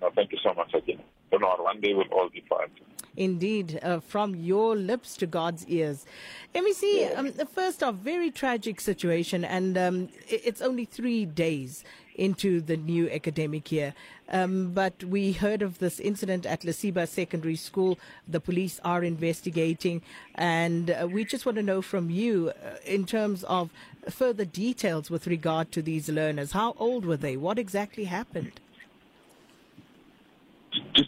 No, thank you so much again. One day we'll all be fine. Indeed, uh, from your lips to God's ears. MEC, um, first off, very tragic situation, and um, it's only three days into the new academic year. Um, but we heard of this incident at Lesiba Secondary School. The police are investigating, and uh, we just want to know from you uh, in terms of further details with regard to these learners. How old were they? What exactly happened?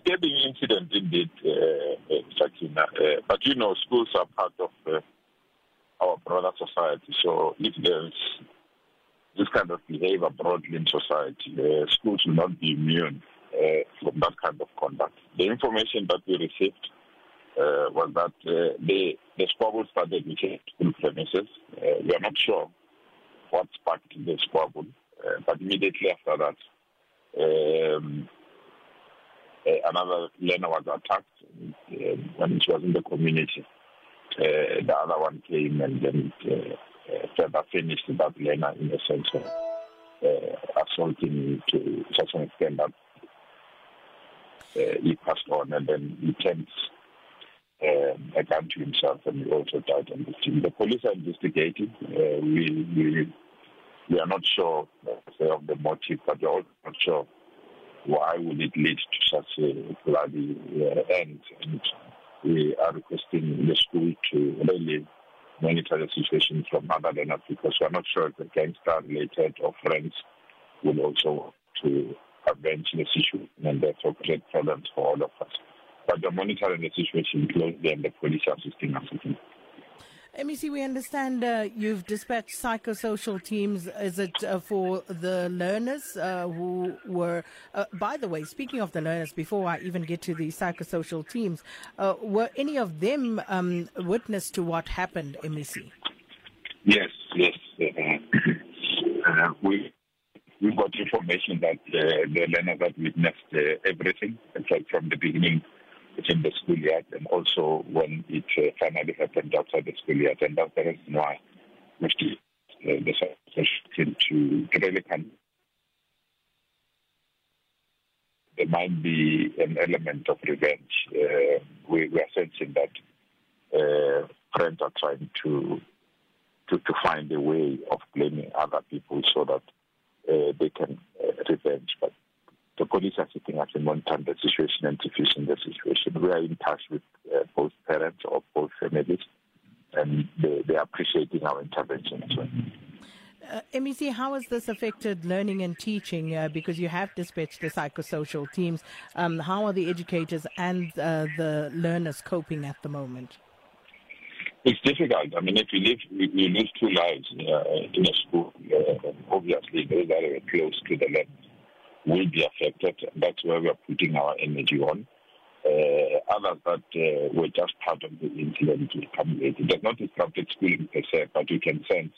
Disturbing incident indeed, uh, uh, Sakina. Uh, but you know, schools are part of uh, our broader society. So if there's this kind of behavior broadly in society, uh, schools will not be immune uh, from that kind of conduct. The information that we received uh, was that the, the squabble started within school premises. We are not sure what sparked the squabble, but immediately after that, um, Eh, another learner was attacked eh, when she was in the community. Uh, the other one came and then further finished that learner in the sense of assaulting to such an extent that he passed on and then he turned a gun to himself and he also died on the scene. The police are investigating. Uh, we, we we are not sure of the motive, but we're also not sure why would it lead to such a bloody uh, end? And we are requesting the school to really monitor the situation from other learners because we are not sure if the gangster related or friends will also to avenge this issue and therefore create problems for all of us. But we're monitoring the situation closely and the police are assisting us. MEC, we understand uh, you've dispatched psychosocial teams. Is it uh, for the learners uh, who were, uh, by the way, speaking of the learners, before I even get to the psychosocial teams, uh, were any of them um, witness to what happened, MEC? Yes, yes. Uh, we we got information that the learners had witnessed everything, from the beginning within the schoolyard and also when it uh, finally happened outside the schoolyard. And that's the reason why still uh, the situation to, to really come. There might be an element of revenge. Uh, we, we, are sensing that uh, friends are trying to, to to find a way of blaming other people so that uh, they can uh, revenge. But the police are sitting at and monitoring the situation and diffusing the situation. We are in touch with uh, both parents of both families, and they, they are appreciating our intervention as well. Uh, MEC, how has this affected learning and teaching? Uh, because you have dispatched the psychosocial teams. Um, how are the educators and uh, the learners coping at the moment? It's difficult. I mean, if you live, you lose two lives uh, in a school. Uh, obviously, those that are close to the learners will be affected. That's where we are putting our energy on. Uh, others that uh, were just part of the incident will come later. It does not disrupt schooling per se, but you can sense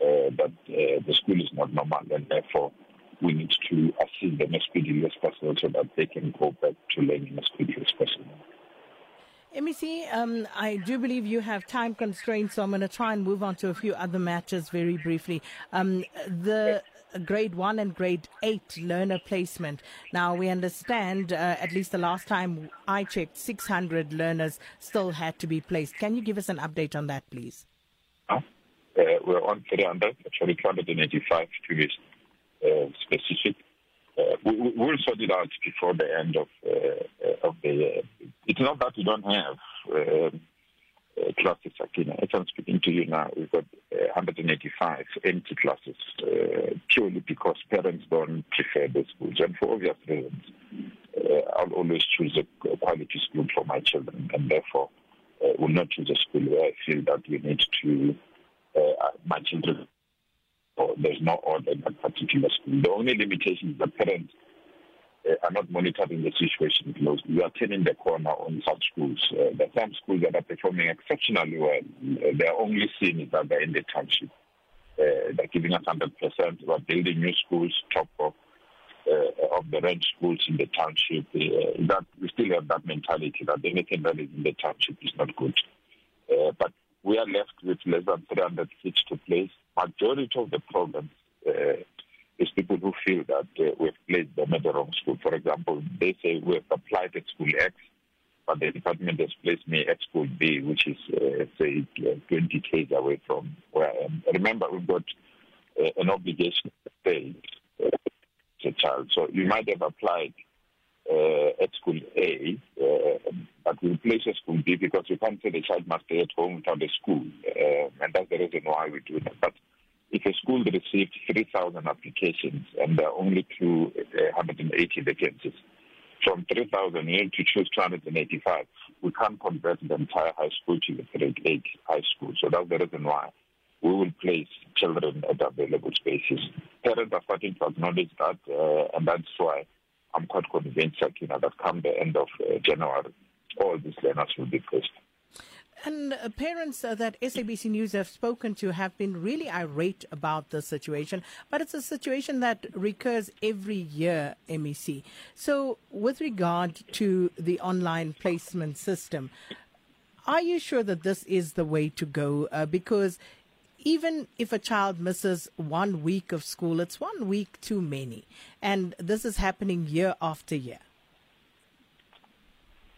uh, that uh, the school is not normal and therefore we need to assist them as speedily as possible so that they can go back to learning as quickly as possible. MEC, um, I do believe you have time constraints, so I'm going to try and move on to a few other matters very briefly. Um, the grade one and grade eight learner placement. Now, we understand, uh, at least the last time I checked, 600 learners still had to be placed. Can you give us an update on that, please? Uh, we're on 300, actually 285 to be uh, specific. Uh, we, will sort it out before the end of uh, of the year. It's not that we don't have uh, uh, classes, Akina. As I'm speaking to you now, we've got uh, 185 empty classes uh, purely because parents don't prefer the schools. And for obvious reasons, uh, I'll always choose a, quality school for my children, and therefore uh, will not choose a school where I feel that we need to, uh, my children, or there's no order in that particular school. The only limitation is the parents uh, are not monitoring the situation closely. We are turning the corner on some schools. Uh, there are some schools that are performing exceptionally well. Uh, are only is that they're in the township. Uh, they're giving us 100%. We're building new schools, top of, uh, of the range schools in the township. Uh, that We still have that mentality that anything that is in the township is not good. Uh, but we are left with less than 300 kids to place. Majority of the problems people who feel that uh, we've at the wrong school. For example, they say we've applied at school X, but the department has placed me at school B, which is, uh, say, 20 k's away from where I am. Remember, we've got uh, an obligation to pay uh, a child. So you might have applied uh, at school A, uh, but we place a school B because we can't say the child must stay at home without a school. Uh, and that's the reason why we do that. But a school received 3,000 applications and there are only 280 vacancies, from 3,000 you need to choose 285. We can't convert the entire high school to the grade 8 high school. So that's the reason why we will place children at available spaces. Parents are starting to acknowledge that, uh, and that's why I'm quite convinced, Sakina, that come the end of uh, January, all these learners will be placed. And parents uh, that SABC News have spoken to have been really irate about the situation, but it's a situation that recurs every year, MEC. So, with regard to the online placement system, are you sure that this is the way to go? Uh, because even if a child misses one week of school, it's one week too many. And this is happening year after year.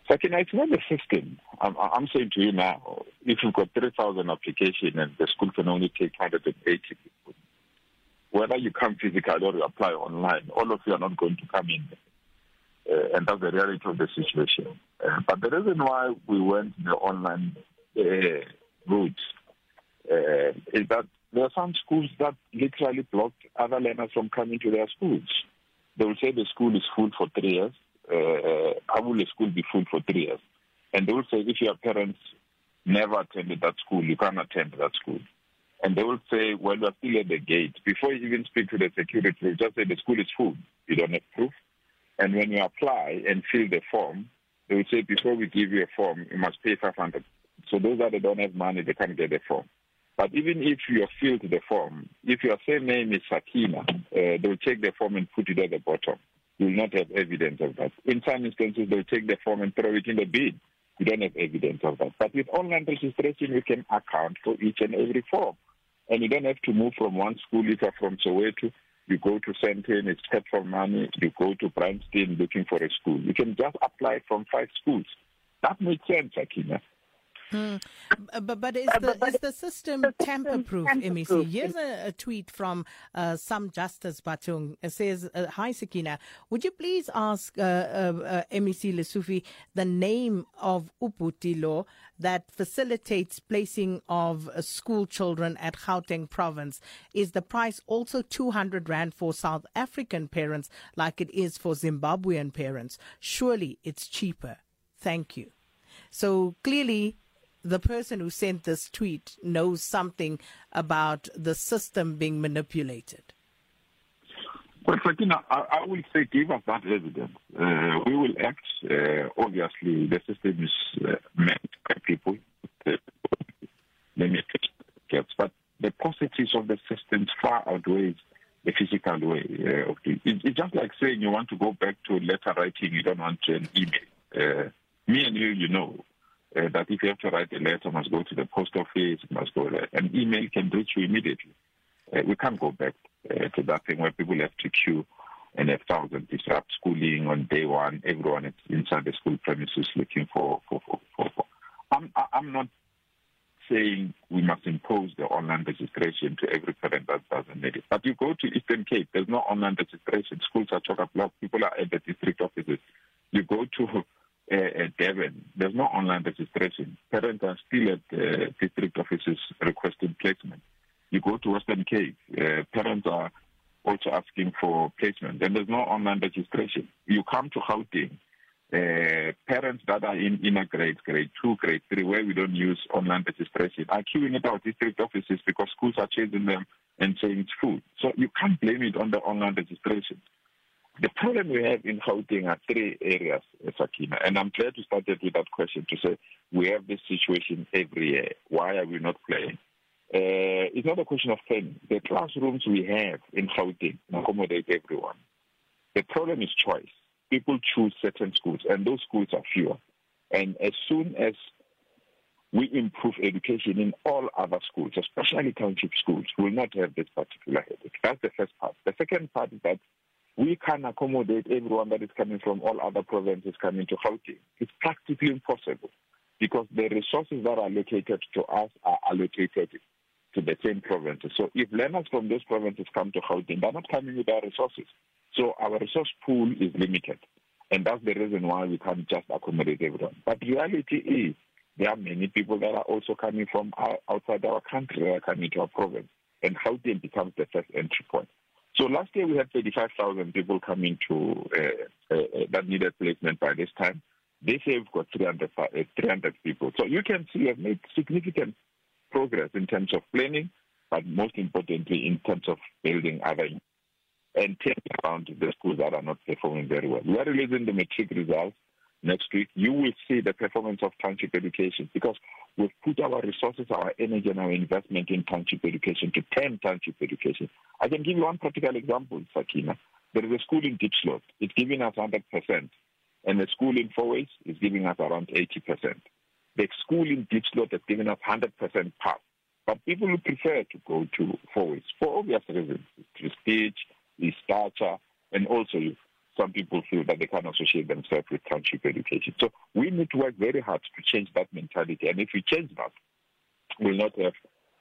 Second, it's not the system. I'm, I'm saying to you now, if you've got 3,000 applications and the school can only take 180 people, whether you come physically or you apply online, all of you are not going to come in. Uh, and that's the reality of the situation. Uh, but the reason why we went the online uh, route uh, is that there are some schools that literally blocked other learners from coming to their schools. They will say the school is full for three years uh, how will a school be full for three years? And they will say, if your parents never attended that school, you can't attend that school. And they will say, well, you're still at the gate. Before you even speak to the security, they just say the school is full. You don't have proof. And when you apply and fill the form, they will say, before we give you a form, you must pay 500. So those that don't have money, they can't get the form. But even if you filled the form, if your same name is Sakina, uh, they will take the form and put it at the bottom you will not have evidence of that. In some instances, they'll take the form and throw it in the bin. You don't have evidence of that. But with online registration, you can account for each and every form. And you don't have to move from one school. If you're from Soweto, you go to Sandton, it's kept for money. You go to Bryanston looking for a school. You can just apply from five schools. That makes sense, Akina. Hmm. But, but is the, is the system tamper proof, MEC? Here's a, a, tweet from uh, some Justice Batung. It says, uh, Hi, Sakina. Would you please ask uh, uh, uh MEC Lesufi the name of Uputi law that facilitates placing of uh, school children at Gauteng province? Is the price also 200 Rand for South African parents like it is for Zimbabwean parents? Surely it's cheaper. Thank you. So clearly, the person who sent this tweet knows something about the system being manipulated. Well, Sakina, I, I will say give us that evidence. Uh, we will act. Uh, obviously, the system is uh, meant by people. Limited gaps, but the positives of the system far outweighs the physical way uh, of it. It's just like saying you want to go back to letter writing, you don't want an email. Uh, me and you, you know, uh, that if you have to write a letter, must go to the post office, must go there. An email can reach you immediately. Uh, we can't go back uh, to that thing where people have to queue and have thousands disrupt schooling on day one. Everyone is inside the school premises looking for. for, for, for, for. I'm, I'm not saying we must impose the online registration to every parent that doesn't need it. But you go to Eastern Cape, there's no online registration. Schools are chock a block. People are at the district offices. You go to uh, at Devon, there's no online registration. Parents are still at uh, district offices requesting placement. You go to Western Cape, uh, parents are also asking for placement. and there's no online registration. You come to Gauteng, uh, parents that are in inner grades, grade two, grade three, where we don't use online registration, are queuing at our district offices because schools are chasing them and saying it's full. So you can't blame it on the online registration. The problem we have in Gauteng are three areas, Sakina, and I'm glad you started with that question to say we have this situation every year. Why are we not playing? Uh, it's not a question of planning. The classrooms we have in Gauteng accommodate everyone. The problem is choice. People choose certain schools, and those schools are fewer. And as soon as we improve education in all other schools, especially township schools, will not have this particular headache. That's the first part. The second part is that we can accommodate everyone that is coming from all other provinces coming to Gauteng. It's practically impossible because the resources that are allocated to us are allocated to the same provinces. So if learners from those provinces come to Gauteng, they're not coming with our resources. So our resource pool is limited. And that's the reason why we can't just accommodate everyone. But reality is there are many people that are also coming from outside our country that are coming to our province. And Gauteng becomes the first entry point. So last year we had 35,000 people coming to uh, uh, uh, that needed placement by this time. This year we've got 300, uh, 300 people. So you can see we've made significant progress in terms of planning, but most importantly in terms of building other and turning around the schools that are not performing very well. We are releasing the matric results next week. You will see the performance of township education because we've put our resources, our energy, and our investment in township education to 10 township education. I can give you one practical example, Sakina. There is a school in Diepsloot. It's giving us 100%. And the school in Fourways is giving us around 80%. The school in Diepsloot has given us 100% pass. But people prefer to go to Fourways for obvious reasons. Prestige, stature, and also some people feel that they can associate themselves with township education. So we need to work very hard to change that mentality. And if we change that, we'll not have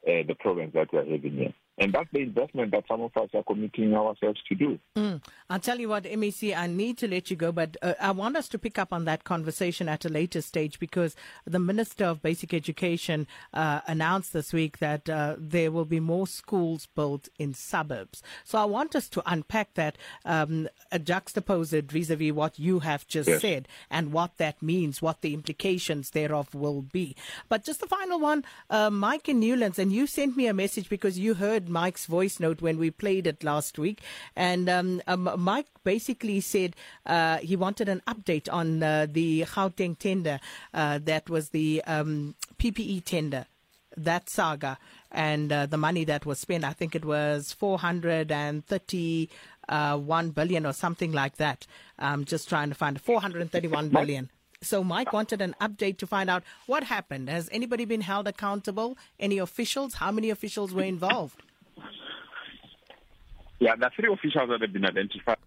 uh, the problems that we're having here. And that's the investment that some of us are committing ourselves to do. Mm. I'll tell you what, MEC, I need to let you go, but uh, I want us to pick up on that conversation at a later stage because the Minister of Basic Education uh, announced this week that uh, there will be more schools built in suburbs. So I want us to unpack that, um, juxtapose it vis a vis what you have just yes. said and what that means, what the implications thereof will be. But just the final one, uh, Mike in Newlands, and you sent me a message because you heard heard Mike's voice note when we played it last week, and um, um, Mike basically said uh, he wanted an update on uh, the Gauteng tender. Uh, that was the um, PPE tender, that saga, and uh, the money that was spent. I think it was 430 uh, 1 billion or something like that. I'm just trying to find 431 billion. So Mike wanted an update to find out what happened. Has anybody been held accountable? Any officials? How many officials were involved? Yeah, the three officials that have been identified.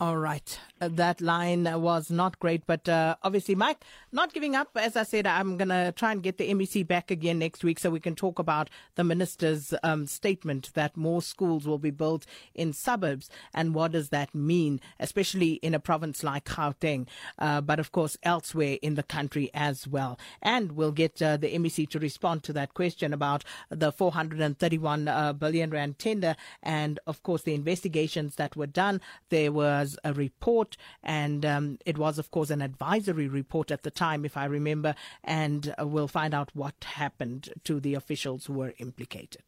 All right. Uh, that line was not great, but uh, obviously, Mike, not giving up. As I said, I'm going to try and get the MEC back again next week so we can talk about the minister's um, statement that more schools will be built in suburbs and what does that mean, especially in a province like Gauteng, uh, but of course elsewhere in the country as well. And we'll get uh, the MEC to respond to that question about the 431 uh, billion rand tender and, of course, the investigations that were done. There was a report report, and um, it was, of course, an advisory report at the time, if I remember, and uh, we'll find out what happened to the officials who were implicated.